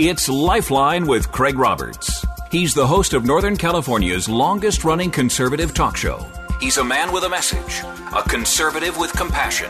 It's Lifeline with Craig Roberts. He's the host of Northern California's longest running conservative talk show. He's a man with a message, a conservative with compassion.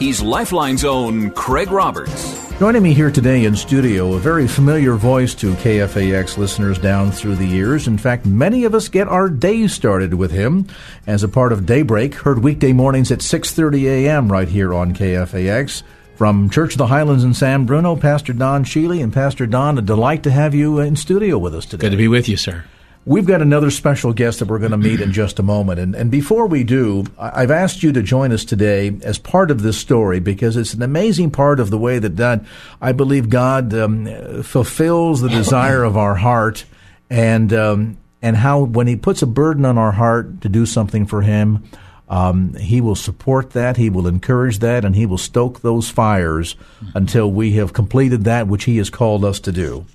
He's Lifeline's own Craig Roberts. Joining me here today in studio, a very familiar voice to KFAX listeners down through the years. In fact, many of us get our day started with him as a part of Daybreak, heard weekday mornings at 6:30 a.m. right here on KFAX. From Church of the Highlands in San Bruno, Pastor Don Sheely. And Pastor Don, a delight to have you in studio with us today. Good to be with you, sir. We've got another special guest that we're going to meet in just a moment. And, and before we do, I've asked you to join us today as part of this story because it's an amazing part of the way that God, I believe God um, fulfills the desire of our heart and, um, and how when He puts a burden on our heart to do something for Him, um, he will support that, he will encourage that, and he will stoke those fires until we have completed that which he has called us to do.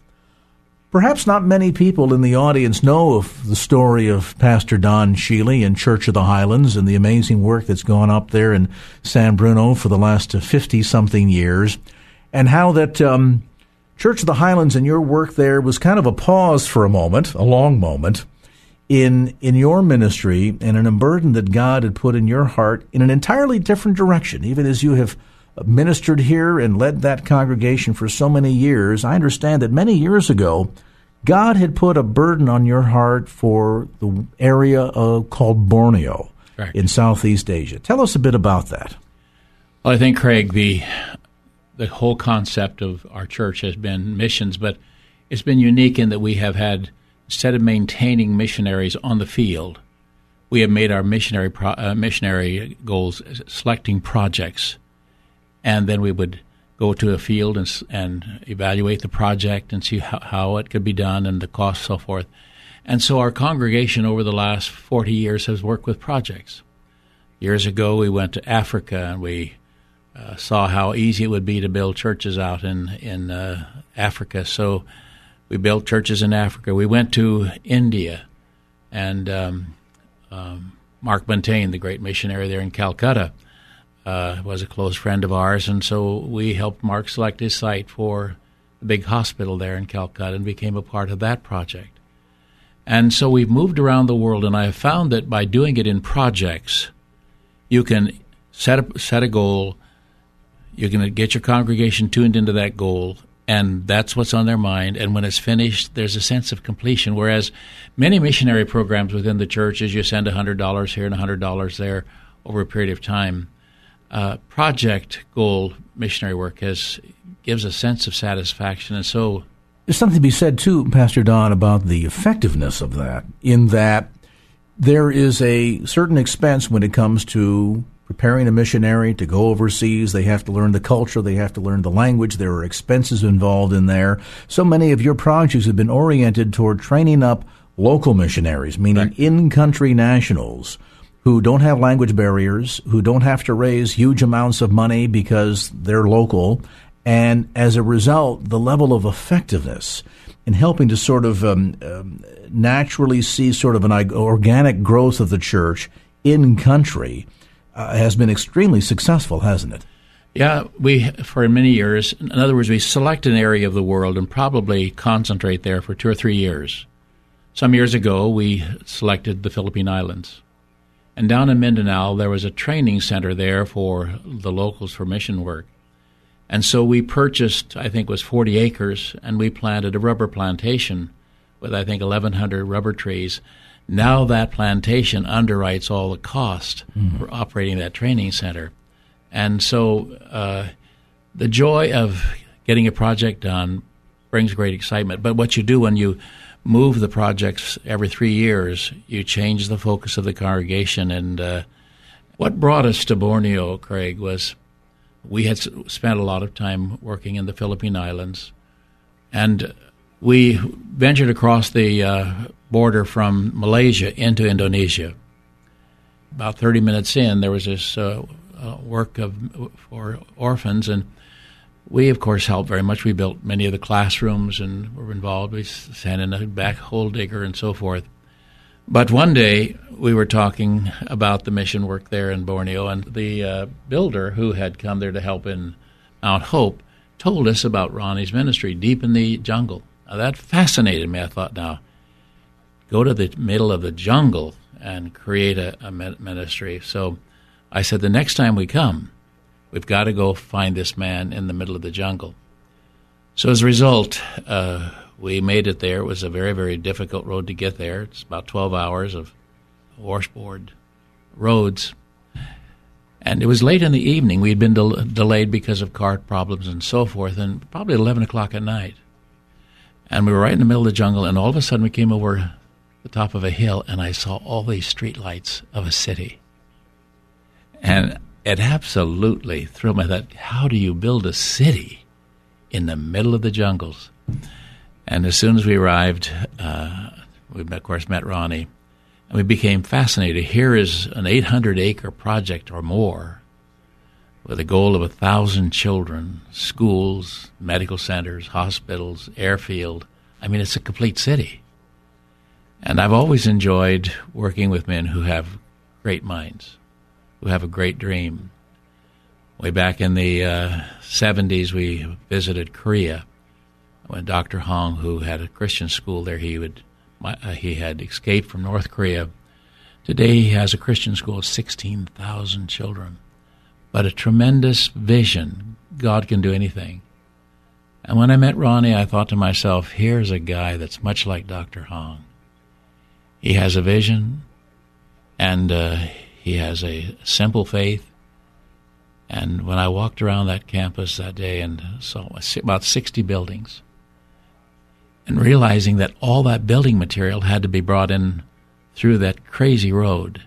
Perhaps not many people in the audience know of the story of Pastor Don Sheely and Church of the Highlands and the amazing work that's gone up there in San Bruno for the last 50 something years, and how that um, Church of the Highlands and your work there was kind of a pause for a moment, a long moment, in in your ministry and in a burden that God had put in your heart in an entirely different direction, even as you have ministered here and led that congregation for so many years. I understand that many years ago, God had put a burden on your heart for the area of, called Borneo Correct. in Southeast Asia. Tell us a bit about that. Well, I think Craig, the the whole concept of our church has been missions, but it's been unique in that we have had instead of maintaining missionaries on the field, we have made our missionary pro, uh, missionary goals selecting projects, and then we would go to a field and and evaluate the project and see how, how it could be done and the cost, so forth. And so our congregation over the last forty years has worked with projects. Years ago, we went to Africa and we uh, saw how easy it would be to build churches out in in uh, Africa. So we built churches in Africa. We went to India, and um, um, Mark Buntain, the great missionary there in Calcutta, uh, was a close friend of ours, and so we helped Mark select his site for the big hospital there in Calcutta and became a part of that project. And so we've moved around the world, and I have found that by doing it in projects, you can set a, set a goal, you can get your congregation tuned into that goal, and that's what's on their mind. And when it's finished, there's a sense of completion. Whereas many missionary programs within the church is you send $100 here and $100 there over a period of time. Uh, project goal missionary work has gives a sense of satisfaction, and so there's something to be said too, Pastor Don, about the effectiveness of that. In that there is a certain expense when it comes to preparing a missionary to go overseas. They have to learn the culture, they have to learn the language. There are expenses involved in there. So many of your projects have been oriented toward training up local missionaries, meaning right. in country nationals who don't have language barriers, who don't have to raise huge amounts of money because they're local. And as a result, the level of effectiveness in helping to sort of um, um, naturally see sort of an organic growth of the church in country uh, has been extremely successful, hasn't it? Yeah, we for many years. In other words, we select an area of the world and probably concentrate there for two or three years. Some years ago, we selected the Philippine Islands, and down in Mindanao, there was a training center there for the locals for mission work. And so we purchased, I think, it was 40 acres, and we planted a rubber plantation with, I think, 1,100 rubber trees. Now that plantation underwrites all the cost mm-hmm. for operating that training center. And so uh, the joy of getting a project done brings great excitement. But what you do when you move the projects every three years, you change the focus of the congregation. And uh, what brought us to Borneo, Craig, was we had spent a lot of time working in the Philippine Islands, and we ventured across the uh, border from Malaysia into Indonesia. About 30 minutes in, there was this uh, uh, work of for orphans, and we, of course, helped very much. We built many of the classrooms and were involved. We sent in a backhoe digger and so forth. But one day we were talking about the mission work there in Borneo, and the uh, builder who had come there to help in Mount Hope told us about Ronnie's ministry deep in the jungle. Now, that fascinated me. I thought, now, go to the middle of the jungle and create a, a ministry. So I said, the next time we come, we've got to go find this man in the middle of the jungle. So as a result, uh, we made it there. It was a very, very difficult road to get there. It's about 12 hours of washboard roads. And it was late in the evening. We'd been del- delayed because of cart problems and so forth, and probably 11 o'clock at night. And we were right in the middle of the jungle, and all of a sudden we came over the top of a hill, and I saw all these street lights of a city. And it absolutely thrilled me. Thought, how do you build a city in the middle of the jungles? And as soon as we arrived, uh, we of course met Ronnie, and we became fascinated. Here is an 800 acre project or more with a goal of a thousand children, schools, medical centers, hospitals, airfield. I mean, it's a complete city. And I've always enjoyed working with men who have great minds, who have a great dream. Way back in the uh, 70s, we visited Korea when Dr. Hong, who had a Christian school there, he would uh, he had escaped from North Korea. Today he has a Christian school of 16,000 children. But a tremendous vision. God can do anything. And when I met Ronnie, I thought to myself, here's a guy that's much like Dr. Hong. He has a vision, and uh, he has a simple faith. And when I walked around that campus that day and saw about 60 buildings, and realizing that all that building material had to be brought in through that crazy road.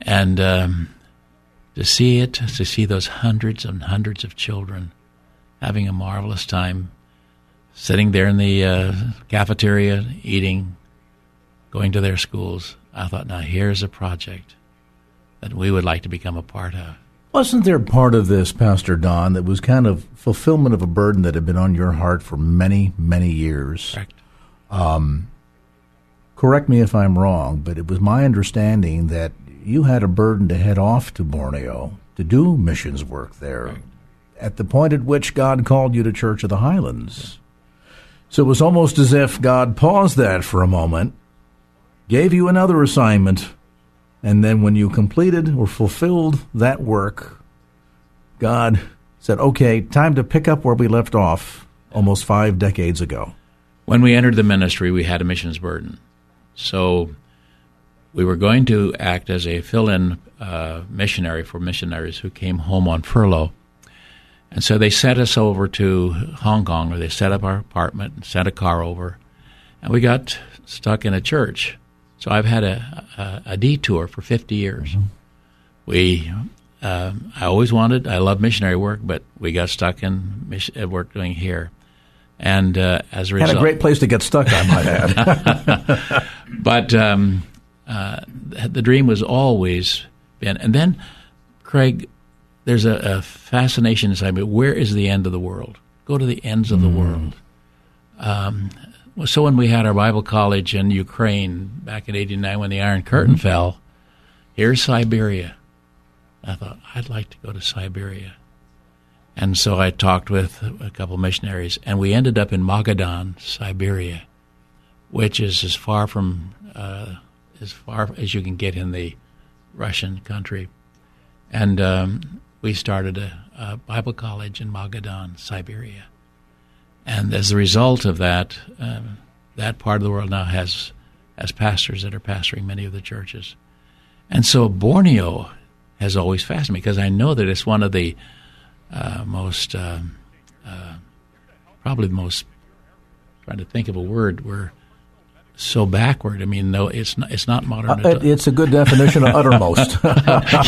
And um, to see it, to see those hundreds and hundreds of children having a marvelous time, sitting there in the uh, cafeteria, eating, going to their schools, I thought, now here's a project that we would like to become a part of. Wasn't there part of this, Pastor Don, that was kind of fulfillment of a burden that had been on your heart for many, many years? Correct. Um, correct me if I'm wrong, but it was my understanding that you had a burden to head off to Borneo to do missions work there right. at the point at which God called you to Church of the Highlands. So it was almost as if God paused that for a moment, gave you another assignment, and then when you completed or fulfilled that work, God said, okay, time to pick up where we left off almost five decades ago. When we entered the ministry, we had a missions burden. So we were going to act as a fill in uh, missionary for missionaries who came home on furlough. And so they sent us over to Hong Kong, where they set up our apartment and sent a car over. And we got stuck in a church so I've had a, a, a detour for 50 years. Mm-hmm. We, uh, I always wanted, I love missionary work, but we got stuck in mission, work doing here. And uh, as a result, had a great place to get stuck, I might add. but um, uh, the dream was always been, and then Craig, there's a, a, fascination inside me. Where is the end of the world? Go to the ends of mm. the world. Um, so when we had our Bible college in Ukraine back in '89, when the Iron Curtain mm-hmm. fell, here's Siberia. I thought I'd like to go to Siberia, and so I talked with a couple missionaries, and we ended up in Magadan, Siberia, which is as far from uh, as far as you can get in the Russian country, and um, we started a, a Bible college in Magadan, Siberia and as a result of that, um, that part of the world now has has pastors that are pastoring many of the churches. And so Borneo has always fascinated me because I know that it's one of the uh, most, uh, uh, probably the most, trying to think of a word where so backward. I mean, no, it's not, it's not modern. Uh, it's a good definition of uttermost.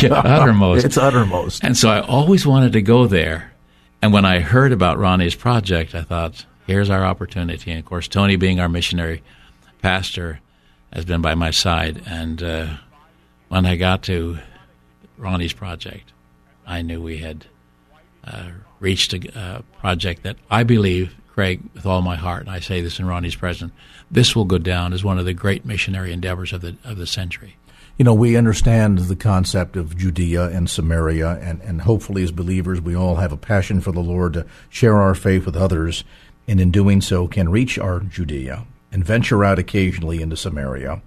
yeah, uttermost. It's uttermost. And so I always wanted to go there. And when I heard about Ronnie's project, I thought, here's our opportunity. And of course, Tony, being our missionary pastor, has been by my side. And uh, when I got to Ronnie's project, I knew we had uh, reached a uh, project that I believe, Craig, with all my heart, and I say this in Ronnie's presence, this will go down as one of the great missionary endeavors of the of the century. You know, we understand the concept of Judea and Samaria, and, and hopefully, as believers, we all have a passion for the Lord to share our faith with others, and in doing so, can reach our Judea and venture out occasionally into Samaria.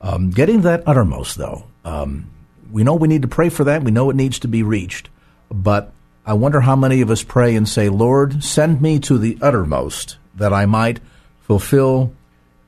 Um, getting that uttermost, though, um, we know we need to pray for that. We know it needs to be reached. But I wonder how many of us pray and say, Lord, send me to the uttermost that I might fulfill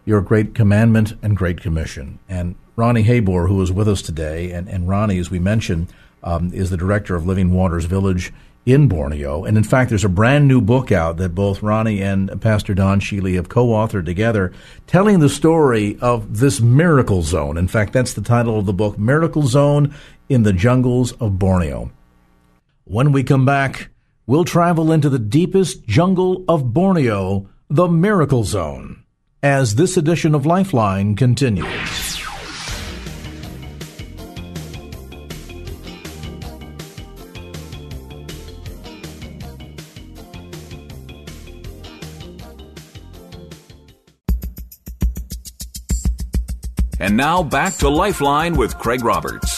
your great commandment and great commission. And Ronnie Habor, who is with us today, and, and Ronnie, as we mentioned, um, is the director of Living Waters Village in Borneo. And in fact, there's a brand new book out that both Ronnie and Pastor Don Sheely have co authored together, telling the story of this miracle zone. In fact, that's the title of the book Miracle Zone in the Jungles of Borneo. When we come back, we'll travel into the deepest jungle of Borneo, the Miracle Zone as this edition of Lifeline continues. And now back to Lifeline with Craig Roberts.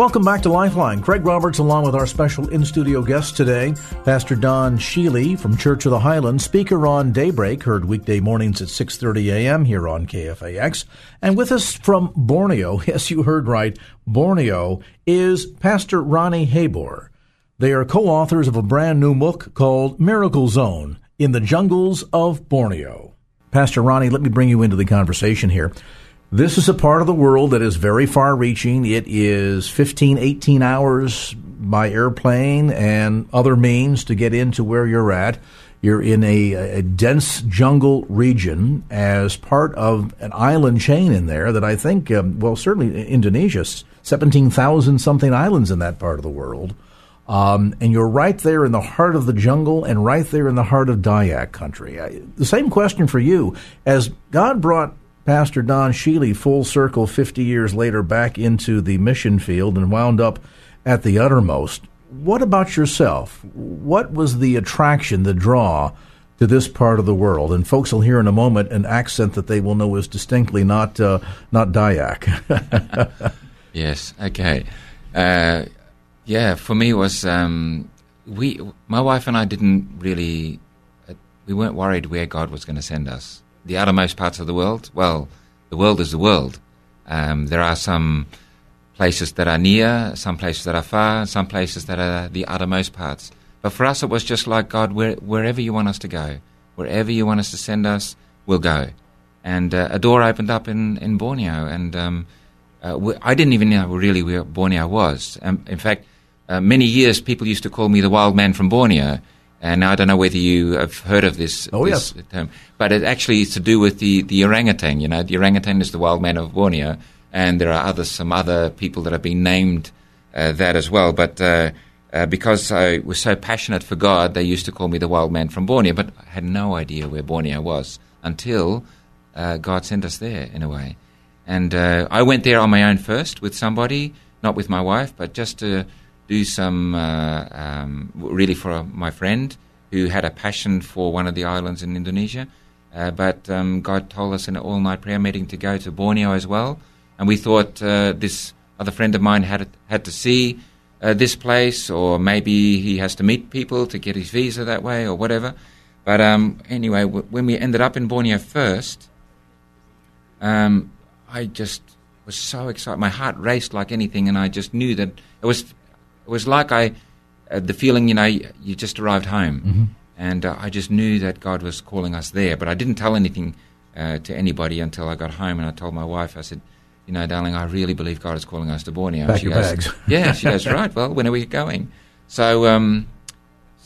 Welcome back to Lifeline. Craig Roberts, along with our special in studio guest today, Pastor Don Sheely from Church of the Highlands, speaker on Daybreak, heard weekday mornings at 6:30 a.m. here on KFAX, and with us from Borneo. Yes, you heard right. Borneo is Pastor Ronnie Habor. They are co-authors of a brand new book called Miracle Zone in the Jungles of Borneo. Pastor Ronnie, let me bring you into the conversation here. This is a part of the world that is very far reaching. It is 15, 18 hours by airplane and other means to get into where you're at. You're in a, a, dense jungle region as part of an island chain in there that I think, um, well, certainly Indonesia, 17,000 something islands in that part of the world. Um, and you're right there in the heart of the jungle and right there in the heart of Dayak country. I, the same question for you. As God brought Pastor Don Sheely full circle 50 years later back into the mission field and wound up at the uttermost. What about yourself? What was the attraction, the draw to this part of the world? And folks will hear in a moment an accent that they will know is distinctly not uh, not Dayak. yes. Okay. Uh, yeah. For me, was um, we my wife and I didn't really uh, we weren't worried where God was going to send us the outermost parts of the world? Well, the world is the world. Um, there are some places that are near, some places that are far, some places that are the outermost parts. But for us, it was just like God, where, wherever you want us to go, wherever you want us to send us, we'll go. And uh, a door opened up in, in Borneo, and um, uh, we, I didn't even know really where Borneo was. Um, in fact, uh, many years people used to call me the wild man from Borneo and I don't know whether you have heard of this, oh, this yes. term, but it actually is to do with the, the orangutan. You know, the orangutan is the wild man of Borneo, and there are other some other people that have been named uh, that as well. But uh, uh, because I was so passionate for God, they used to call me the wild man from Borneo, but I had no idea where Borneo was until uh, God sent us there in a way. And uh, I went there on my own first with somebody, not with my wife, but just to do some uh, um, really for my friend who had a passion for one of the islands in Indonesia. Uh, but um, God told us in an all-night prayer meeting to go to Borneo as well, and we thought uh, this other friend of mine had had to see uh, this place, or maybe he has to meet people to get his visa that way, or whatever. But um, anyway, w- when we ended up in Borneo first, um, I just was so excited. My heart raced like anything, and I just knew that it was was like I, uh, the feeling, you know, you just arrived home. Mm-hmm. And uh, I just knew that God was calling us there. But I didn't tell anything uh, to anybody until I got home. And I told my wife, I said, you know, darling, I really believe God is calling us to Borneo. Pack she your goes, bags. yeah, she goes, right, well, when are we going? So, um,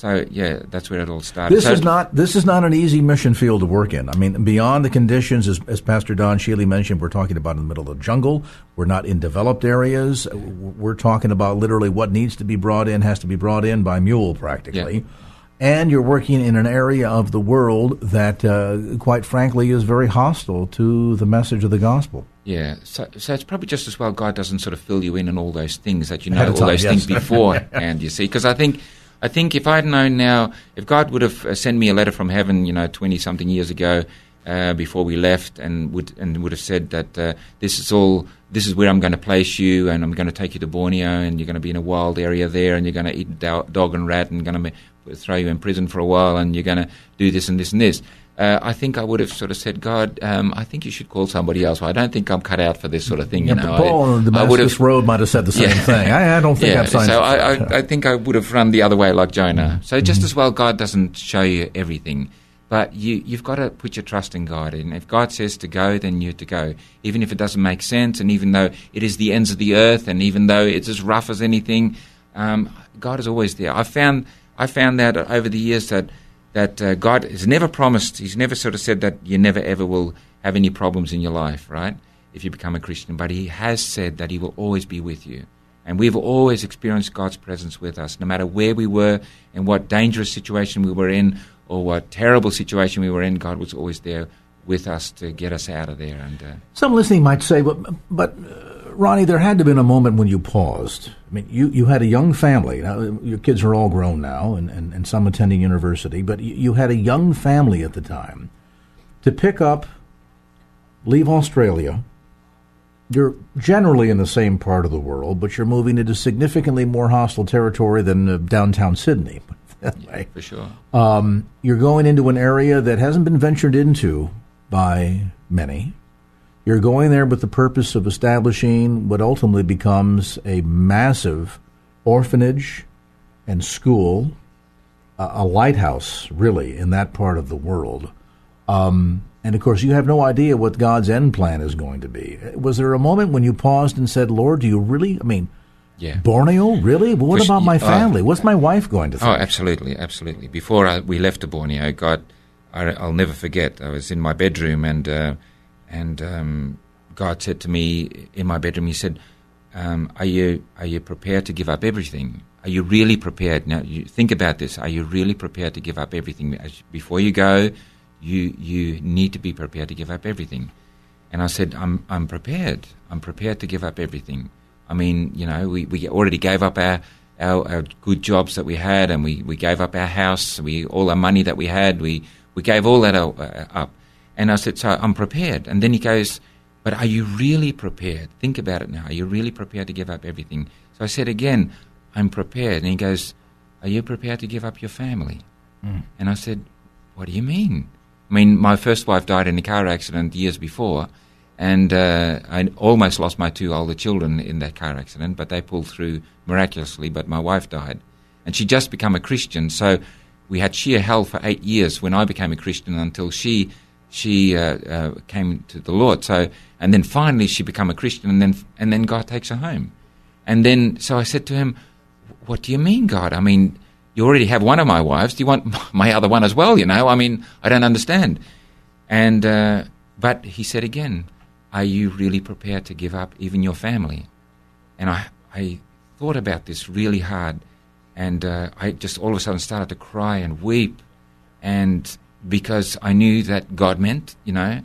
So yeah, that's where it all started. This so is not this is not an easy mission field to work in. I mean, beyond the conditions, as, as Pastor Don Sheely mentioned, we're talking about in the middle of the jungle. We're not in developed areas. We're talking about literally what needs to be brought in has to be brought in by mule, practically. Yeah. And you're working in an area of the world that, uh, quite frankly, is very hostile to the message of the gospel. Yeah, so, so it's probably just as well God doesn't sort of fill you in on all those things that you know all those yes. things beforehand. you see, because I think, I think if I'd known now, if God would have uh, sent me a letter from heaven, you know, twenty something years ago, uh, before we left, and would and would have said that uh, this is all, this is where I'm going to place you, and I'm going to take you to Borneo, and you're going to be in a wild area there, and you're going to eat do- dog and rat, and going to throw you in prison for a while, and you're going to do this and this and this. Uh, I think I would have sort of said, God, um, I think you should call somebody else. I don't think I'm cut out for this sort of thing. You Yeah, know, Paul on the Damascus Road might have said the same Yeah. thing. I, I don't think yeah, I've signed so I. I, I think I would have run the other way like Jonah. So just as well, God doesn't show you everything, but you, you've got to put your trust in God. And if God says to go, then you're to go, even if it doesn't make sense, and even though it is the ends of the earth, and even though it's as rough as anything, um, God is always there. I found I found that over the years that that uh, God has never promised. He's never sort of said that you never ever will have any problems in your life, right? If you become a Christian, but He has said that He will always be with you. And we've always experienced God's presence with us, no matter where we were and what dangerous situation we were in or what terrible situation we were in. God was always there with us to get us out of there. And uh, Some listening might say, but, but uh, Ronnie, there had to have been a moment when you paused. I mean, you, you had a young family. Now, your kids are all grown now, and, and, and some attending university, but you, you had a young family at the time to pick up, leave Australia. You're generally in the same part of the world, but you're moving into significantly more hostile territory than uh, downtown Sydney. Way. for sure. Um, you're going into an area that hasn't been ventured into by many. You're going there with the purpose of establishing what ultimately becomes a massive orphanage and school, a, a lighthouse, really, in that part of the world. Um, and of course, you have no idea what God's end plan is going to be. Was there a moment when you paused and said, Lord, do you really? I mean, Yeah. Borneo? Really? What about my oh. family? What's my wife going to think? Oh, absolutely, absolutely. Before I, we left to Borneo, God, I, I'll never forget. I was in my bedroom, and uh, and um, God said to me in my bedroom, He said, um, "Are you are you prepared to give up everything? Are you really prepared? Now, you think about this. Are you really prepared to give up everything As, before you go? You you need to be prepared to give up everything." And I said, "I'm I'm prepared. I'm prepared to give up everything." I mean, you know, we, we already gave up our, our, our good jobs that we had, and we, we gave up our house, we all our money that we had, we, we gave all that uh, up. And I said, so I'm prepared. And then he goes, but are you really prepared? Think about it now. Are you really prepared to give up everything? So I said again, I'm prepared. And he goes, are you prepared to give up your family? And I said, what do you mean? I mean, my first wife died in a car accident years before, and uh, I almost lost my two older children in that car accident, but they pulled through miraculously. But my wife died, and she just become a Christian. So we had sheer hell for eight years when I became a Christian until she she uh, uh, came to the Lord. So and then finally she became a Christian, and then and then God takes her home. And then so I said to him, "What do you mean, God? I mean." You already have one of my wives. Do you want my other one as well? You know, I mean, I don't understand. And uh, but he said again, "Are you really prepared to give up even your family?" And I I thought about this really hard, and uh, I just all of a sudden started to cry and weep, and because I knew that God meant, you know,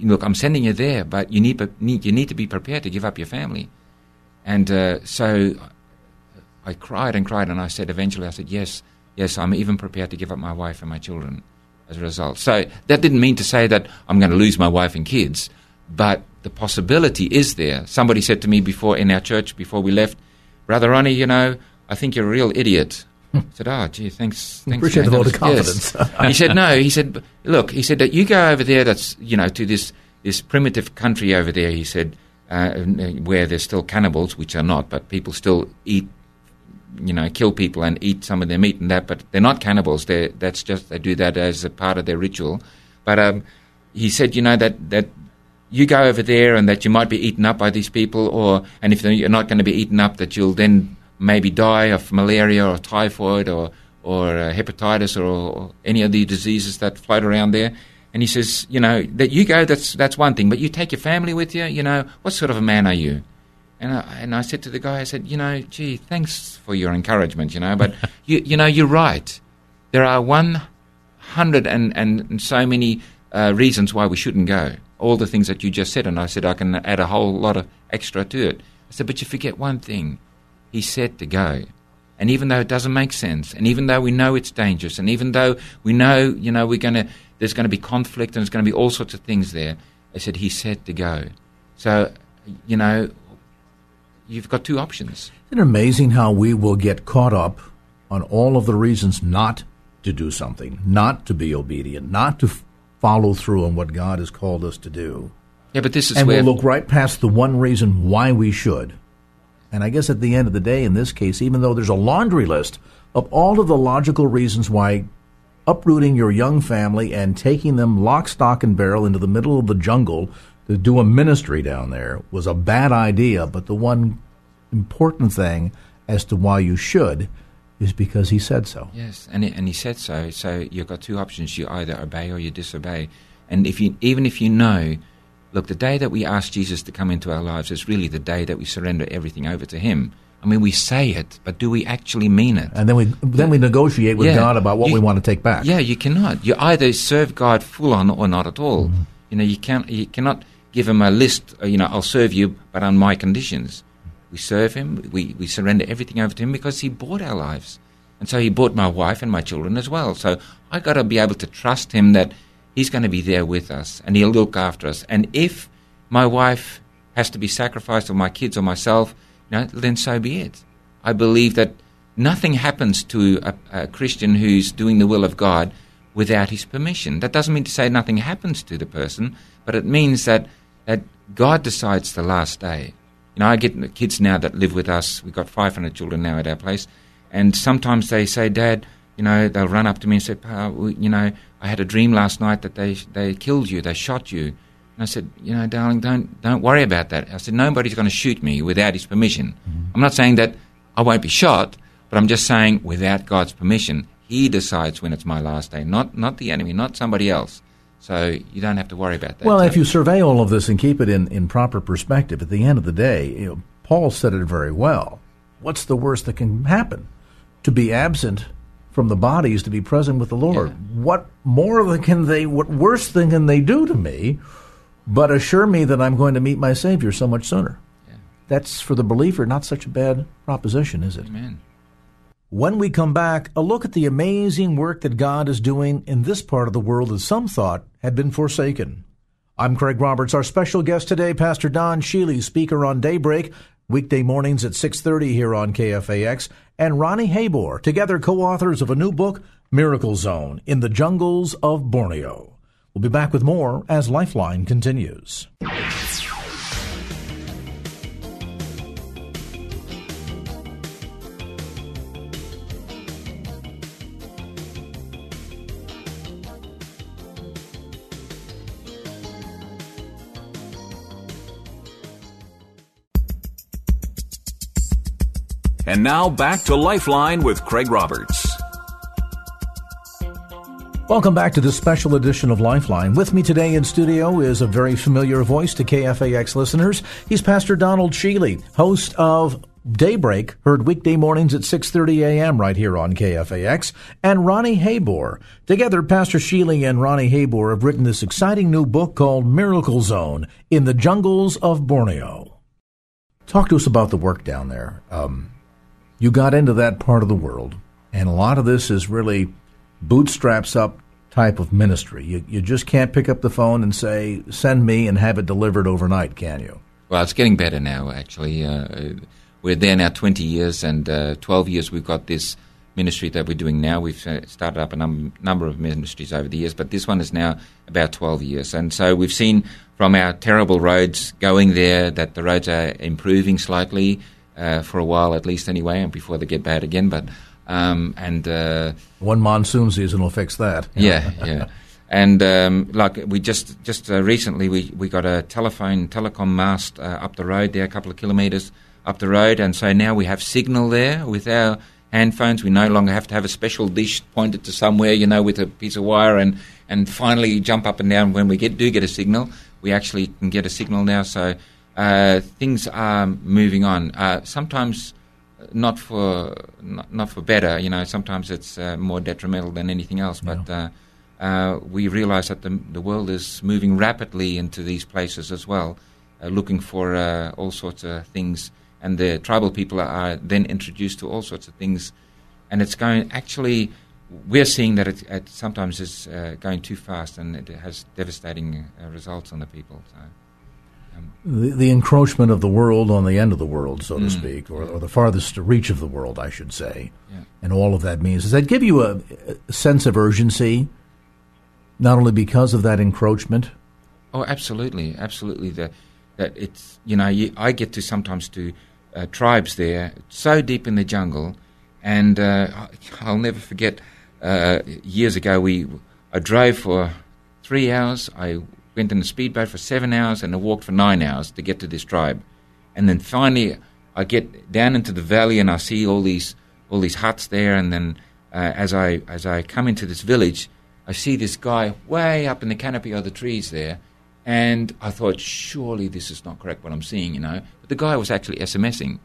look, I'm sending you there, but you need, need you need to be prepared to give up your family, and uh, so I cried and cried, and I said eventually, I said, yes, yes, I'm even prepared to give up my wife and my children as a result. So that didn't mean to say that I'm going to lose my wife and kids, but the possibility is there. Somebody said to me before in our church before we left, Brother Ronnie, you know, I think you're a real idiot. I said, oh, gee, thanks. thanks Appreciate the James." vote of confidence. Yes. he said, no. He said, look, he said that you go over there. That's you know to this this primitive country over there. He said uh, where there's still cannibals, which are not, but people still eat you know, kill people and eat some of their meat and that, but they're not cannibals. They that's just they do that as a part of their ritual. But um, he said, you know, that that you go over there and that you might be eaten up by these people, or and if you're not going to be eaten up, that you'll then maybe die of malaria or typhoid or or uh, hepatitis or, or any of the diseases that float around there. And he says, you know, that you go, that's that's one thing, but you take your family with you. You know, what sort of a man are you? And I, and I said to the guy, I said, you know, gee, thanks for your encouragement, you know, but you you know, you're right. There are one hundred and and so many uh, reasons why we shouldn't go. All the things that you just said, and I said I can add a whole lot of extra to it. I said, but you forget one thing. He said to go. And even though it doesn't make sense, and even though we know it's dangerous, and even though we know, you know, we're to, there's going to be conflict and there's going to be all sorts of things there, I said, he said to go. So, you know, you've got two options. Isn't it amazing how we will get caught up on all of the reasons not to do something, not to be obedient, not to f- follow through on what God has called us to do? Yeah, but this is and where we'll look right past the one reason why we should. And I guess at the end of the day, in this case, even though there's a laundry list of all of the logical reasons why uprooting your young family and taking them lock, stock, and barrel into the middle of the jungle to do a ministry down there was a bad idea, but the one important thing as to why you should is because he said so. Yes, and and he said so. So you've got two options: you either obey or you disobey. And if you, even if you know, look, the day that we ask Jesus to come into our lives is really the day that we surrender everything over to Him. I mean, we say it, but do we actually mean it? And then we then we negotiate with Yeah. God about what You- we want to take back. Yeah, you cannot. You either serve God full on or not at all. Mm-hmm. You know, you can't. You cannot give Him a list. uh, You know, I'll serve you, but on my conditions. We serve Him. We we surrender everything over to Him because He bought our lives, and so He bought my wife and my children as well. So I got to be able to trust Him that He's going to be there with us and He'll look after us. And if my wife has to be sacrificed, or my kids, or myself, you know, then so be it. I believe that nothing happens to a, a Christian who's doing the will of God without his permission. That doesn't mean to say nothing happens to the person, but it means that, that God decides the last day. You know, I get kids now that live with us. We've got 500 children now at our place. And sometimes they say, Dad, you know, they'll run up to me and say, you know, I had a dream last night that they, they killed you, they shot you. And I said, you know, darling, don't, don't worry about that. I said, nobody's going to shoot me without his permission. Mm-hmm. I'm not saying that I won't be shot, but I'm just saying without God's permission, He decides when it's my last day, not, not the enemy, not somebody else. So you don't have to worry about that. Well, So- if you survey all of this and keep it in, in proper perspective, at the end of the day, you know, Paul said it very well. What's the worst that can happen? To be absent from the bodies to be present with the Lord. What more can they? What worse thing can they do to me? But assure me that I'm going to meet my Savior so much sooner. That's for the believer not such a bad proposition, is it? Amen. When we come back, a look at the amazing work that God is doing in this part of the world that some thought had been forsaken. I'm Craig Roberts. Our special guest today, Pastor Don Sheely, speaker on Daybreak, weekday mornings at 6:30 here on KFAX, and Ronnie Habor, together co-authors of a new book, Miracle Zone: In the Jungles of Borneo. We'll be back with more as Lifeline continues. And now back to Lifeline with Craig Roberts. Welcome back to this special edition of Lifeline. With me today in studio is a very familiar voice to KFAX listeners. He's Pastor Donald Sheely, host of Daybreak, heard weekday mornings at 6:30 a.m. right here on KFAX, and Ronnie Habor. Together, Pastor Sheely and Ronnie Habor have written this exciting new book called Miracle Zone: In the Jungles of Borneo. Talk to us about the work down there. Um, you got into that part of the world, and a lot of this is really bootstraps up type of ministry. You, you just can't pick up the phone and say, send me and have it delivered overnight, can you? Well, it's getting better now, actually. Uh, we're there now 20 years, and uh, 12 years we've got this ministry that we're doing now. We've uh, started up a num- number of ministries over the years, but this one is now about 12 years. And so we've seen from our terrible roads going there that the roads are improving slightly uh, for a while, at least anyway, and before they get bad again. But um, and uh, One monsoon season will fix that. yeah, yeah. And um, like we just just uh, recently we, we got a telephone telecom mast uh, up the road there, a couple of kilometres up the road, and so now we have signal there with our handphones. We no longer have to have a special dish pointed to somewhere, you know, with a piece of wire and, and finally jump up and down when we get, do get a signal. We actually can get a signal now. So uh, things are moving on. Uh, sometimes not for not, not, for better, you know. Sometimes it's uh, more detrimental than anything else. But uh, uh, we realise that the the world is moving rapidly into these places as well, uh, looking for all sorts of things and the tribal people are then introduced to all sorts of things, and it's going actually. We're seeing that it, it sometimes is uh, going too fast, and it has devastating uh, results on the people. So, the, the, encroachment of the world on the end of the world, so mm, to speak, or, or, the farthest reach of the world, I should say, yeah. and all of that means. Does that give you a, a sense of urgency, not only because of that encroachment? Oh, absolutely, absolutely. The, that it's you know you, I get to sometimes to uh, tribes there, so deep in the jungle. And uh, I'll never forget uh, years ago, we I drove for three hours. I went in a speedboat for seven hours and I walked for nine hours to get to this tribe. And then finally, I get down into the valley and I see all these all these huts there. And then uh, as I as I come into this village, I see this guy way up in the canopy of the trees there and I thought, surely this is not correct what I'm seeing, you know. But the guy was actually SMSing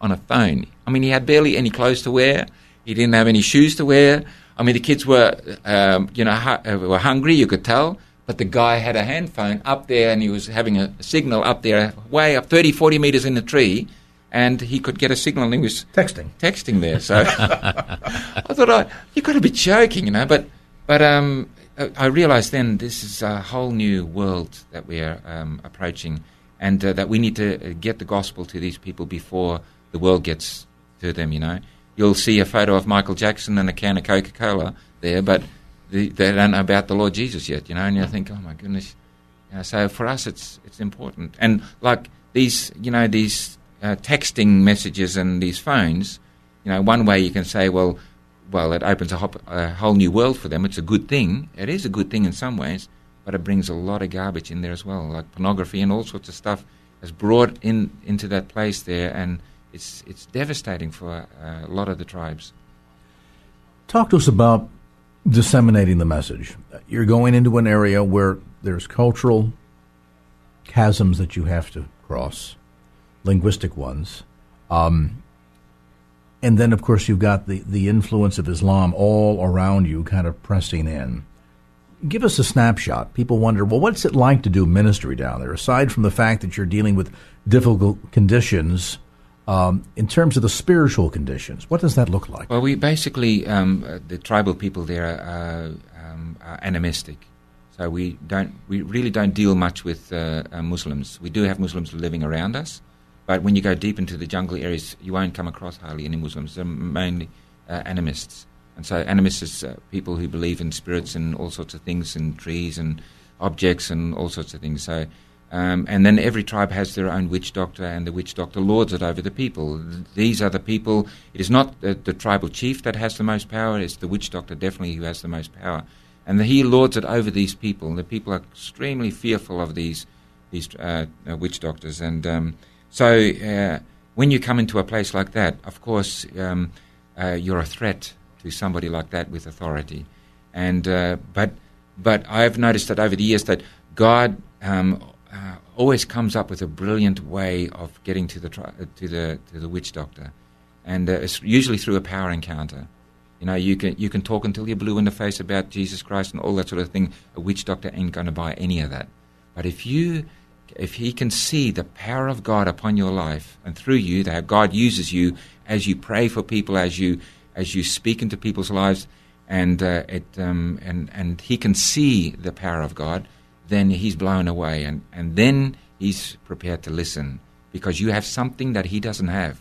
on a phone. I mean, he had barely any clothes to wear. He didn't have any shoes to wear. I mean, the kids were, um, you know, hu- uh, were hungry. You could tell. But the guy had a hand phone up there, and he was having a signal up there, way up 30, 40 meters in the tree, and he could get a signal, and he was texting, texting there. So I thought, oh, you've got to be joking, you know. But but um, I realized then this is a whole new world that we are um, approaching, and uh, that we need to uh, get the gospel to these people before the world gets to them. You know, you'll see a photo of Michael Jackson and a can of Coca Cola there, but the, they don't know about the Lord Jesus yet. You know, and you think, oh my goodness. You know, so for us, it's it's important, and like these, you know, these uh, texting messages and these phones. You know, one way you can say, well, well, it opens a, hop, a, whole new world for them. It's a good thing. It is a good thing in some ways, but it brings a lot of garbage in there as well, like pornography and all sorts of stuff is brought in into that place there, and it's it's devastating for uh, a lot of the tribes. Talk to us about disseminating the message. You're going into an area where there's cultural chasms that you have to cross, linguistic ones. Um, and then, of course, you've got the, the influence of Islam all around you kind of pressing in. Give us a snapshot. People wonder, well, what's it like to do ministry down there? Aside from the fact that you're dealing with difficult conditions, um, in terms of the spiritual conditions, what does that look like? Well, we basically, um, uh, the tribal people there are, um, are, animistic. So we don't, we really don't deal much with uh, uh, Muslims. We do have Muslims living around us, but when you go deep into the jungle areas, you won't come across hardly any Muslims. They're mainly uh, animists. And so animists is uh, people who believe in spirits and all sorts of things, and trees and objects and all sorts of things. So, um, and then every tribe has their own witch doctor, and the witch doctor lords it over the people. These are the people. It is not the, the tribal chief that has the most power. It's the witch doctor definitely who has the most power, and the, he lords it over these people. The people are extremely fearful of these these uh, uh, witch doctors, and um, so uh, when you come into a place like that, of course, um, uh, you're a threat to somebody like that with authority. And uh, but but I've noticed that over the years that God um, uh, always comes up with a brilliant way of getting to the tri- to the to the witch doctor, and uh, it's usually through a power encounter. You know, you can you can talk until you're blue in the face about Jesus Christ and all that sort of thing. A witch doctor ain't going to buy any of that. But if you if he can see the power of God upon your life and through you, that God uses you as you pray for people, as you as you speak into people's lives, and uh, it, um, and and he can see the power of God, then he's blown away, and and then he's prepared to listen because you have something that he doesn't have.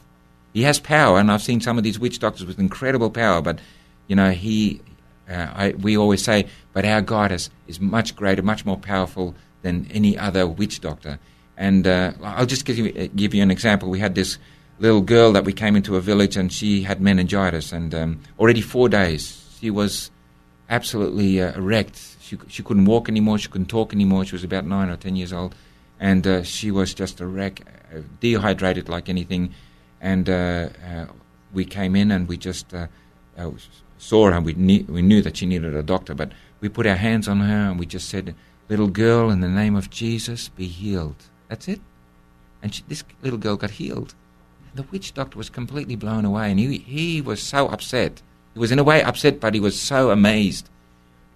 He has power, and I've seen some of these witch doctors with incredible power, but you know he. Uh, I, we always say, but our God is, is much greater, much more powerful than any other witch doctor. And uh, I'll just give you, give you an example. We had this little girl that we came into a village, and she had meningitis, and um, already four days she was absolutely uh, wrecked. She she couldn't walk anymore. She couldn't talk anymore. She was about nine or ten years old, and uh, she was just a wreck, uh, dehydrated like anything. And uh, uh, we came in and we just saw her we knew, we knew that she needed a doctor, but we put our hands on her and we just said, Little girl, in the name of Jesus, be healed. That's it. And she, this little girl got healed. The witch doctor was completely blown away and he, he was so upset. He was in a way upset, but he was so amazed.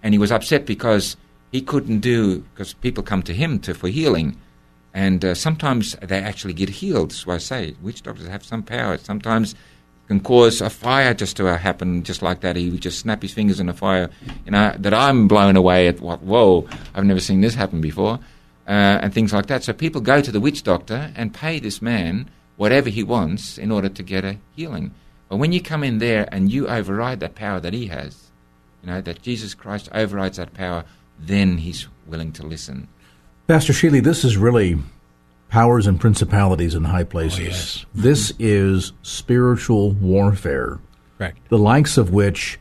And he was upset because he couldn't do, because people come to him to, for healing. And uh, sometimes they actually get healed. So I say, witch doctors have some power. Sometimes can cause a fire just to happen just like that. He would just snap his fingers in a fire. You know, that I'm blown away at what, whoa, I've never seen this happen before. Uh, and things like that. So people go to the witch doctor and pay this man whatever he wants in order to get a healing. But when you come in there and you override that power that he has, you know, that Jesus Christ overrides that power, then he's willing to listen. Pastor Sheely, this is really powers and principalities in high places. Oh, yes. This is spiritual warfare, Correct. the likes of which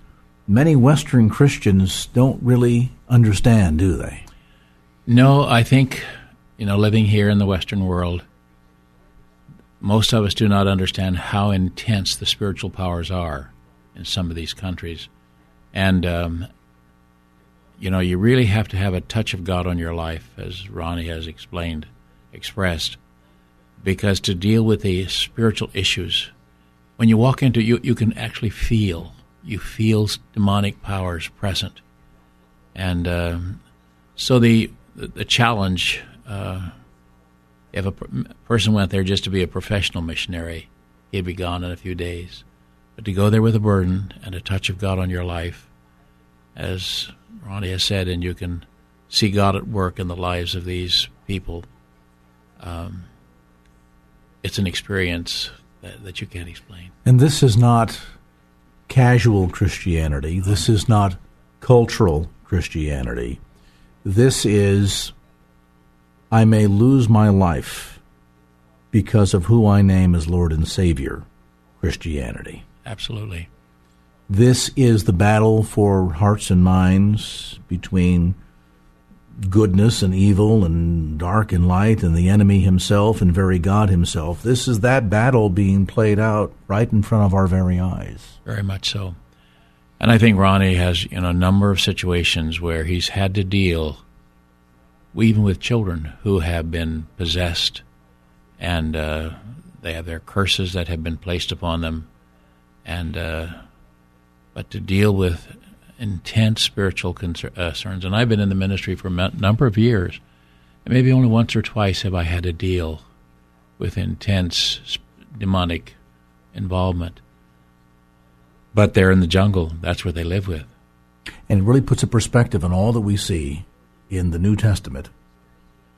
many Western Christians don't really understand, do they? No, I think, you know, living here in the Western world, most of us do not understand how intense the spiritual powers are in some of these countries. And, um, you know, you really have to have a touch of God on your life, as Ronnie has explained, expressed, because to deal with the spiritual issues, when you walk into you, you can actually feel, you feel demonic powers present. And um, so the, the challenge uh, if a person went there just to be a professional missionary, he'd be gone in a few days. But to go there with a burden and a touch of God on your life, as Ronnie has said, and you can see God at work in the lives of these people, um, it's an experience that, that you can't explain. And this is not casual Christianity. This is not cultural Christianity. This is I may lose my life because of who I name as Lord and Savior Christianity. Absolutely. This is the battle for hearts and minds between goodness and evil and dark and light and the enemy himself and very God himself. This is that battle being played out right in front of our very eyes. Very much so. And I think Ronnie has you know a number of situations where he's had to deal even with children who have been possessed and uh, they have their curses that have been placed upon them. And uh, but to deal with intense spiritual concerns and I've been in the ministry for a number of years and maybe only once or twice have I had to deal with intense demonic involvement. But they're in the jungle. That's where they live with. And it really puts a perspective on all that we see in the New Testament.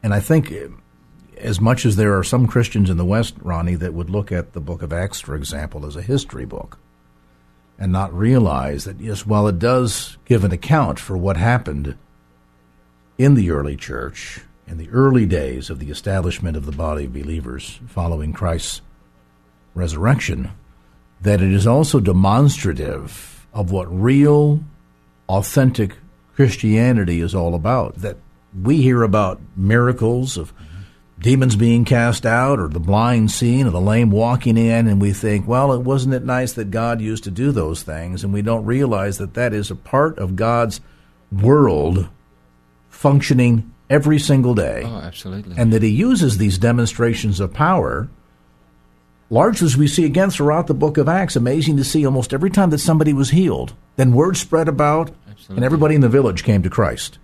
And I think, eh, as much as there are some Christians in the West, Ronnie, that would look at the book of Acts, for example, as a history book and not realize that, yes, while it does give an account for what happened in the early church, in the early days of the establishment of the body of believers following Christ's resurrection, that it is also demonstrative of what real, authentic Christianity is all about. That we hear about miracles of demons being cast out or the blind seeing or the lame walking in and we think well it wasn't it nice that god used to do those things and we don't realize that that is a part of god's world functioning every single day oh absolutely and that he uses these demonstrations of power largely as we see again throughout the book of acts amazing to see almost every time that somebody was healed then word spread about absolutely. and everybody in the village came to christ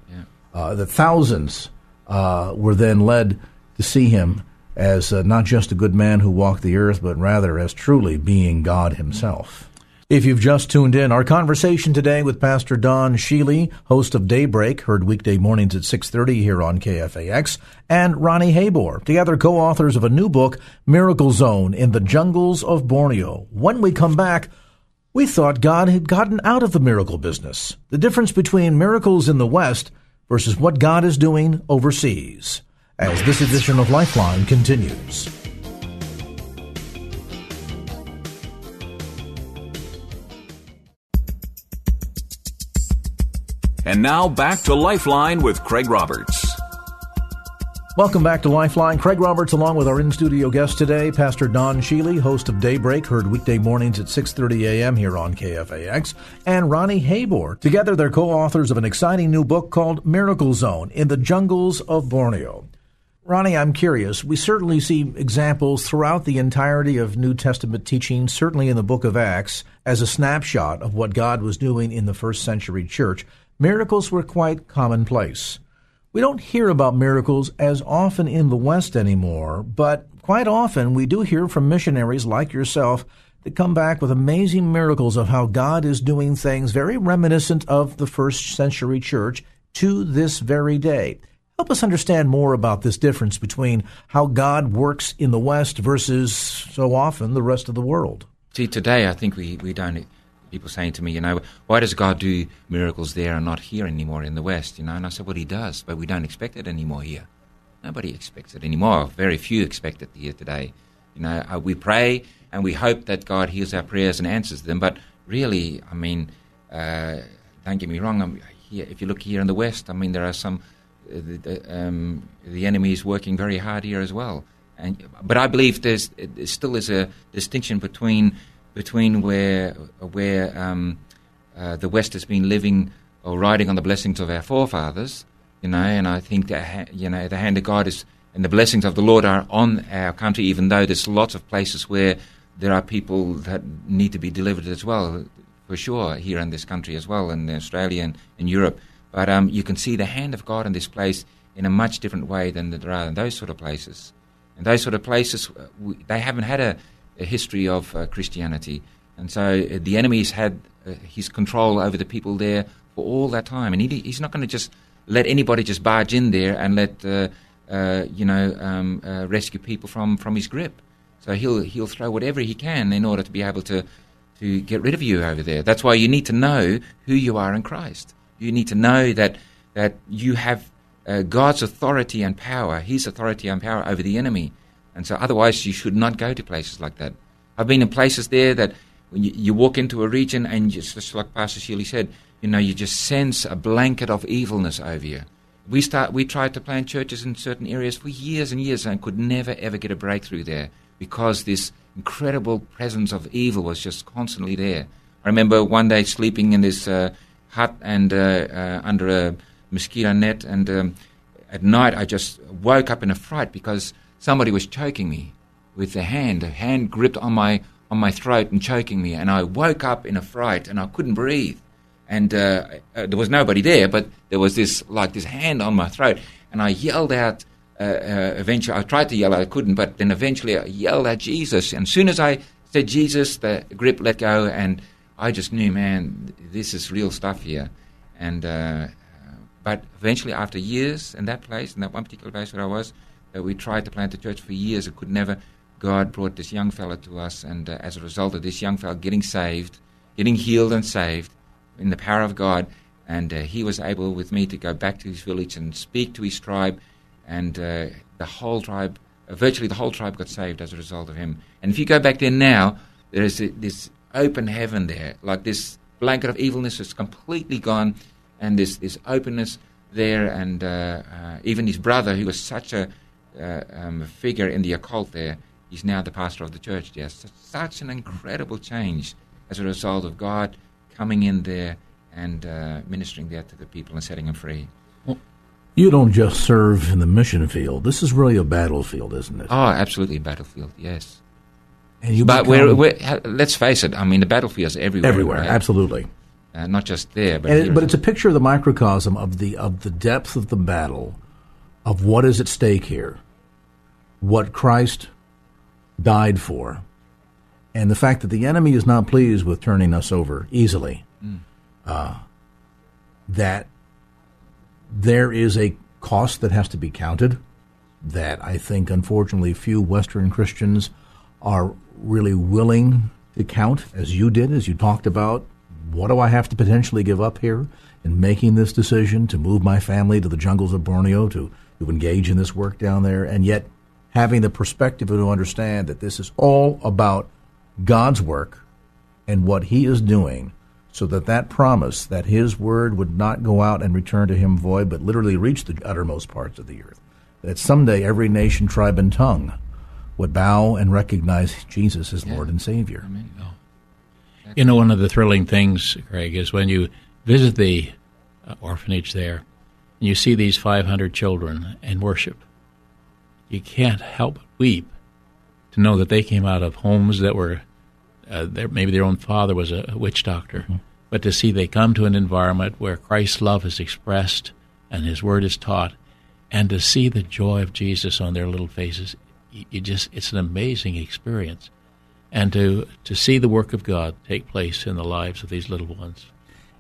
uh, the thousands uh, were then led to see him as uh, not just a good man who walked the earth, but rather as truly being God himself. If you've just tuned in, our conversation today with Pastor Don Sheely, host of Daybreak, heard weekday mornings at 6.30 here on KFAX, and Ronnie Habor, together co-authors of a new book, Miracle Zone in the Jungles of Borneo. When we come back, we thought God had gotten out of the miracle business. The difference between miracles in the West versus what God is doing overseas as this edition of Lifeline continues. And now back to Lifeline with Craig Roberts. Welcome back to Lifeline. Craig Roberts, along with our in-studio guest today, Pastor Don Sheely, host of Daybreak, heard weekday mornings at 6:30 a.m. here on KFAX, and Ronnie Habor. Together, they're co-authors of an exciting new book called Miracle Zone: In the Jungles of Borneo. Ronnie, I'm curious. We certainly see examples throughout the entirety of New Testament teaching, certainly in the book of Acts, as a snapshot of what God was doing in the first century church. Miracles were quite commonplace. We don't hear about miracles as often in the West anymore, but quite often we do hear from missionaries like yourself that come back with amazing miracles of how God is doing things very reminiscent of the first century church to this very day. Help us understand more about this difference between how God works in the West versus so often the rest of the world. See, today I think we, we don't people saying to me, you know, why does God do miracles there and not here anymore in the West? You know, and I said, well, He does, but we don't expect it anymore here. Nobody expects it anymore. Very few expect it here today. You know, uh, we pray and we hope that God hears our prayers and answers them, but really, I mean, uh, don't get me wrong. I'm here, if you look here in the West, I mean, there are some. Uh, the, um, the enemy is working very hard here as well. And, but I believe there's, there still is a distinction between between where where um, uh, the West has been living or riding on the blessings of our forefathers, you know, and I think that you know the hand of God is and the blessings of the Lord are on our country, even though there's lots of places where there are people that need to be delivered as well, for sure, here in this country as well, in Australia and in Europe. But um, you can see the hand of God in this place in a much different way than there are in those sort of places. And those sort of places, uh, we, they haven't had a a history of uh, Christianity. And so uh, the enemy's had uh, his control over the people there for all that time. And he, he's not going to just let anybody just barge in there and let, uh, uh, you know, um, uh, rescue people from, from his grip. So he'll, he'll throw whatever he can in order to be able to, to get rid of you over there. That's why you need to know who you are in Christ. You need to know that, that you have God's authority and power, his authority and power over the enemy. And so, otherwise, you should not go to places like that. I've been in places there that when you, you walk into a region and just, just like Pastor Sheely said, you know, you just sense a blanket of evilness over you. We start. We tried to plant churches in certain areas for years and years and could never ever get a breakthrough there because this incredible presence of evil was just constantly there. I remember one day sleeping in this uh, hut and uh, uh, under a mosquito net, and um, at night I just woke up in a fright because somebody was choking me with a hand, a hand gripped on my on my throat and choking me, and I woke up in a fright and I couldn't breathe, and uh, uh, there was nobody there, but there was this like this hand on my throat, and I yelled out. Uh, uh eventually, I tried to yell, I couldn't, but then eventually I yelled at Jesus, and as soon as I said Jesus, the grip let go, and I just knew, man, this is real stuff here, and. Uh, but eventually, after years in that place, in that one particular place where I was, uh, we tried to plant a church for years. It could never. God brought this young fellow to us, and uh, as a result of this young fellow getting saved, getting healed and saved in the power of God, and uh, he was able with me to go back to his village and speak to his tribe, and uh, the whole tribe, uh, virtually the whole tribe, got saved as a result of him. And if you go back there now, there is a, this open heaven there, like this blanket of evilness is completely gone, and this this openness there, and uh, even his brother, who was such a uh, um, figure in the occult there, he's now the pastor of the church. Yes, such an incredible change as a result of God coming in there and uh, ministering there to the people and setting them free. Well, you don't just serve in the mission field. This is really a battlefield, isn't it? Oh, absolutely a battlefield. Yes. And you but we're, we're, let's face it. I mean, the battlefield is everywhere. Everywhere, right? absolutely. Uh, not just there, but it, but it's a picture of the microcosm of the of the depth of the battle, of what is at stake here what Christ died for, and the fact that the enemy is not pleased with turning us over easily, mm. uh, that there is a cost that has to be counted, that I think, unfortunately, few Western Christians are really willing to count, as you did, as you talked about. What do I have to potentially give up here in making this decision to move my family to the jungles of Borneo to, to engage in this work down there? And yet, having the perspective to understand that this is all about God's work and what He is doing, so that that promise that His word would not go out and return to Him void, but literally reach the uttermost parts of the earth. that someday every nation, tribe, and tongue would bow and recognize Jesus as Yeah. Lord and Savior. Amen. You know, one of the thrilling things, Craig, is when you visit the uh, orphanage there and you see these 500 children and worship. You can't help but weep to know that they came out of homes that were, uh, their, maybe their own father was a, a witch doctor, but to see they come to an environment where Christ's love is expressed and His Word is taught, and to see the joy of Jesus on their little faces, you, you just it's an amazing experience. And to, to see the work of God take place in the lives of these little ones.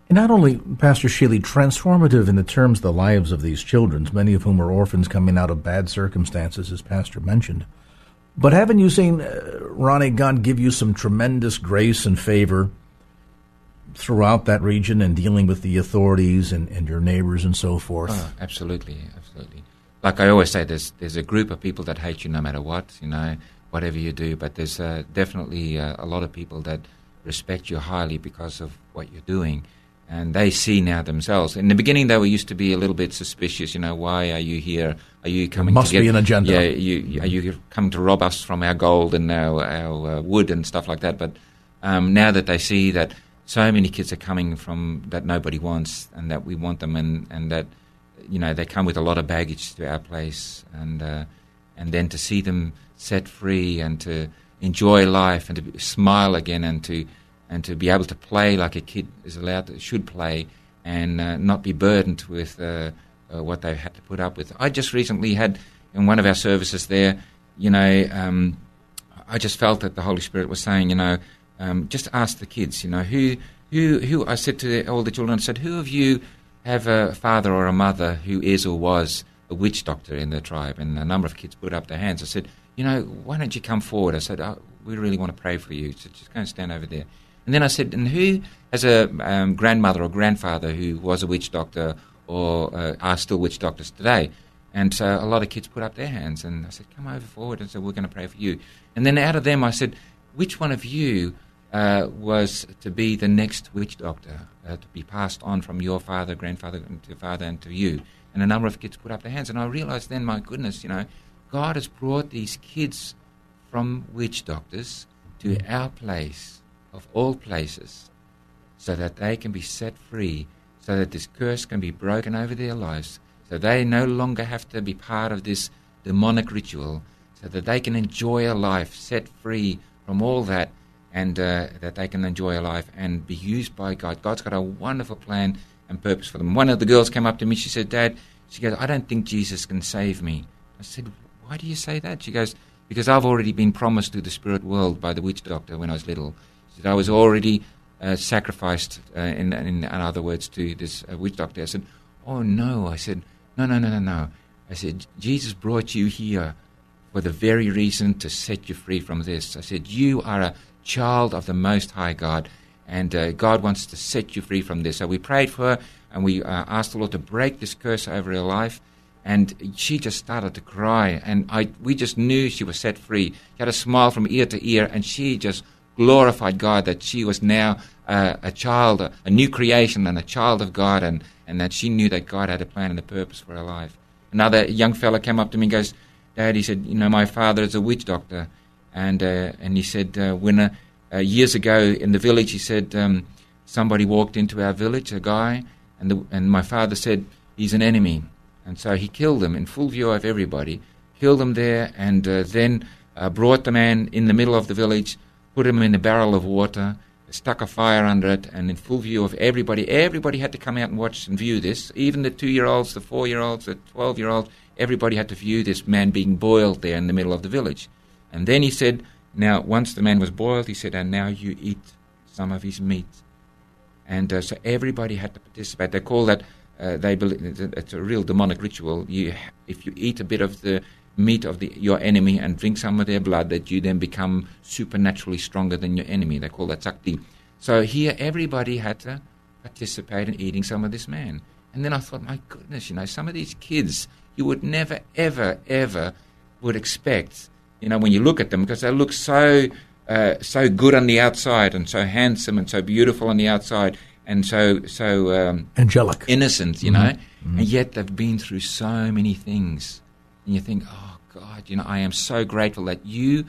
And not only, Pastor Sheely, transformative in the terms of the lives of these children, many of whom are orphans coming out of bad circumstances, as Pastor mentioned, but haven't you seen, uh, Ronnie, God give you some tremendous grace and favor throughout that region and dealing with the authorities and, and your neighbors and so forth? Oh, absolutely, absolutely. Like I always say, there's there's a group of people that hate you no matter what, you know, whatever you do. But there's uh, definitely uh, a lot of people that respect you highly because of what you're doing, and they see now themselves. In the beginning, they were used to be a little bit suspicious. You know, why are you here? Are you coming? must to get, be an agenda. Yeah, you, are you coming to rob us from our gold and our our uh, wood and stuff like that? But um, now that they see that so many kids are coming from that nobody wants and that we want them and, and that you know they come with a lot of baggage to our place and uh, and then to see them set free and to enjoy life and to smile again and to and to be able to play like a kid is allowed to should play and uh, not be burdened with uh, uh, what they've had to put up with. I just recently had in one of our services there, you know, um, I just felt that the Holy Spirit was saying, you know, um, just ask the kids, you know, who, who, who. I said to all the children, I said, who of you have a father or a mother who is or was a witch doctor in the tribe? And a number of kids put up their hands. I said, you know, why don't you come forward? I said, oh, we really want to pray for you. So just go and stand over there. And then I said, and who has a um, grandmother or grandfather who was a witch doctor or uh, are still witch doctors today? And so a lot of kids put up their hands, and I said, "Come over forward." And said, "We're going to pray for you." And then out of them, I said, "Which one of you uh, was to be the next witch doctor, uh, to be passed on from your father, grandfather, and to father, and to you?" And a number of kids put up their hands, and I realized then, my goodness, you know, God has brought these kids from witch doctors to our place of all places, so that they can be set free, so that this curse can be broken over their lives so they no longer have to be part of this demonic ritual, so that they can enjoy a life set free from all that, and uh, that they can enjoy a life and be used by God. God's got a wonderful plan and purpose for them. One of the girls came up to me. She said, "Dad," she goes, "I don't think Jesus can save me." I said, "Why do you say that?" She goes, "Because I've already been promised to the spirit world by the witch doctor when I was little. Said I was already uh, sacrificed, uh, in, in, in other words, to this uh, witch doctor." I said, "Oh no!" I said. No, no, no, no, no. I said, Jesus brought you here for the very reason to set you free from this. I said, You are a child of the Most High God, and uh, God wants to set you free from this. So we prayed for her, and we uh, asked the Lord to break this curse over her life. And she just started to cry, and I, we just knew she was set free. She had a smile from ear to ear, and she just glorified God that she was now uh, a child, a, a new creation, and a child of God, and, and that she knew that God had a plan and a purpose for her life. Another young fella came up to me and goes, Dad, he said, you know, my father is a witch doctor. And, uh, and he said, uh, when uh, uh, years ago in the village, he said, um, somebody walked into our village, a guy, and, the, and my father said, he's an enemy. And so he killed him in full view of everybody, killed him there, and then brought the man in the middle of the village, put him in a barrel of water, stuck a fire under it, and in full view of everybody. Everybody had to come out and watch and view this. Even the two-year-olds, the four-year-olds, the twelve-year-olds. Everybody had to view this man being boiled there in the middle of the village. And then he said, "Now, once the man was boiled, he said, and now you eat some of his meat." And uh, so everybody had to participate. They call that uh, they believe it's a real demonic ritual. You, if you eat a bit of the meat of the, your enemy and drink some of their blood, that you then become supernaturally stronger than your enemy. They call that sakti. So here, everybody had to participate in eating some of this man. And then I thought, my goodness, you know, some of these kids you would never, ever, ever would expect, you know, when you look at them, because they look so, uh, so good on the outside and so handsome and so beautiful on the outside and so, so um, Angelic. innocent, you know, and yet they've been through so many things and you think, oh God, you know, I am so grateful that you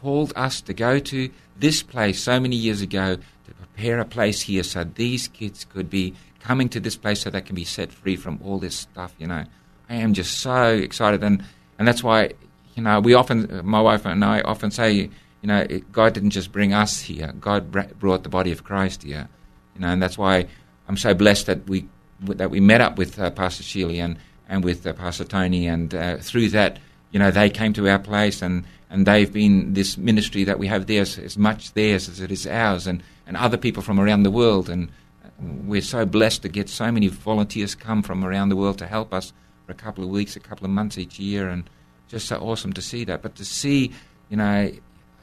called us to go to this place so many years ago to prepare a place here so these kids could be coming to this place so they can be set free from all this stuff. You know, I am just so excited, and and that's why you know we often, my wife and I often say, you know, God didn't just bring us here; God brought the body of Christ here. You know, and that's why I'm so blessed that we that we met up with uh, Pastor Sheely and and with uh, Pastor Tony, and uh, through that, you know, they came to our place and. And they've been this ministry that we have there as, as much theirs as it is ours, and, and other people from around the world. And, uh, we're so blessed to get so many volunteers come from around the world to help us for a couple of weeks, a couple of months each year, and just so awesome to see that. But to see, you know,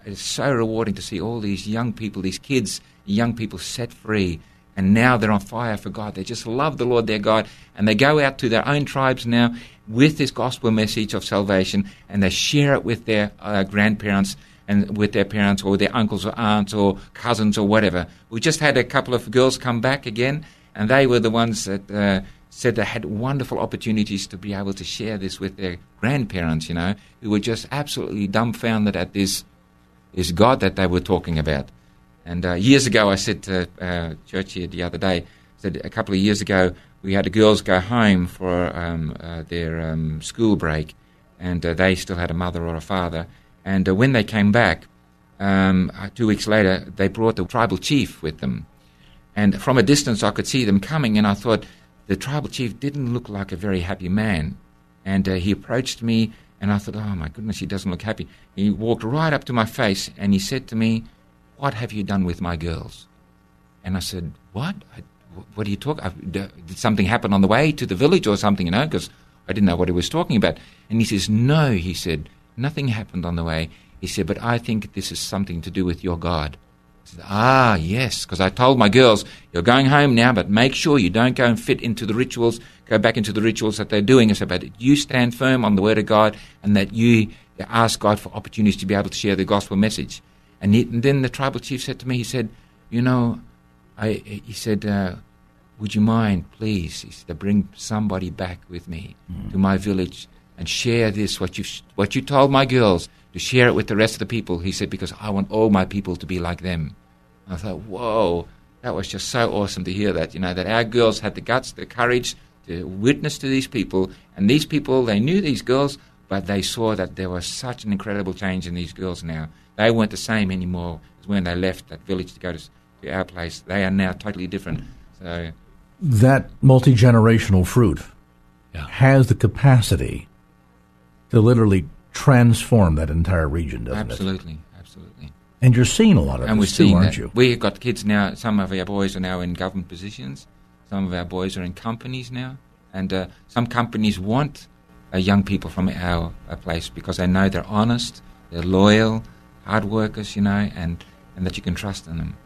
it's so rewarding to see all these young people, these kids, young people set free, and now they're on fire for God. They just love the Lord their God, and they go out to their own tribes now with this gospel message of salvation, and they share it with their uh, grandparents and with their parents or their uncles or aunts or cousins or whatever. We just had a couple of girls come back again, and they were the ones that uh, said they had wonderful opportunities to be able to share this with their grandparents, you know, who were just absolutely dumbfounded at this, this God that they were talking about. And uh, years ago, I said to uh, church here the other day, said a couple of years ago, we had the girls go home for um, uh, their um, school break, and uh, they still had a mother or a father, and uh, when they came back, um, uh, two weeks later, they brought the tribal chief with them. And from a distance, I could see them coming, and I thought the tribal chief didn't look like a very happy man. And uh, he approached me, and I thought, oh my goodness, he doesn't look happy. He walked right up to my face, and he said to me, What have you done with my girls? And I said, What? I, what are you talking? Did something happen on the way to the village or something? You know, because I didn't know what he was talking about. And he says, No, he said, Nothing happened on the way. He said, But I think this is something to do with your God. I said, Ah, yes, because I told my girls, You're going home now, but make sure you don't go and fit into the rituals, go back into the rituals that they're doing. I said, But you stand firm on the Word of God and that you ask God for opportunities to be able to share the gospel message. And, he, and then the tribal chief said to me, He said, You know, I, he said, uh, Would you mind, please, he said, to bring somebody back with me mm. to my village and share this, what you, what you told my girls, to share it with the rest of the people. He said, because I want all my people to be like them. And I thought, whoa, that was just so awesome to hear that, you know, that our girls had the guts, the courage to witness to these people. And these people, they knew these girls, but they saw that there was such an incredible change in these girls now. They weren't the same anymore as when they left that village to go to, to our place. They are now totally different. So that multi generational fruit yeah. has the capacity to literally transform that entire region, doesn't absolutely, it? Absolutely, absolutely. And you're seeing a lot of and this too, aren't that. you? We've got kids now. Some of our boys are now in government positions. Some of our boys are in companies now, and uh, some companies want uh, young people from our, our place because they know they're honest, they're loyal, hard workers, you know, and, and that you can trust in them.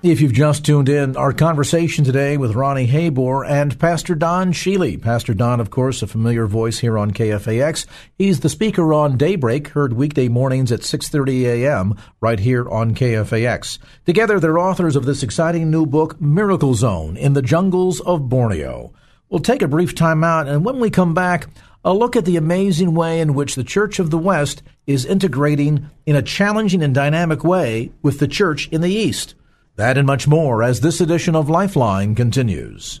If you've just tuned in, our conversation today with Ronnie Habor and Pastor Don Sheely. Pastor Don, of course, a familiar voice here on KFAX. He's the speaker on Daybreak, heard weekday mornings at 6.30 a.m. right here on KFAX. Together, they're authors of this exciting new book, Miracle Zone, in the Jungles of Borneo. We'll take a brief time out, and when we come back, a look at the amazing way in which the Church of the West is integrating in a challenging and dynamic way with the Church in the East. That and much more as this edition of Lifeline continues.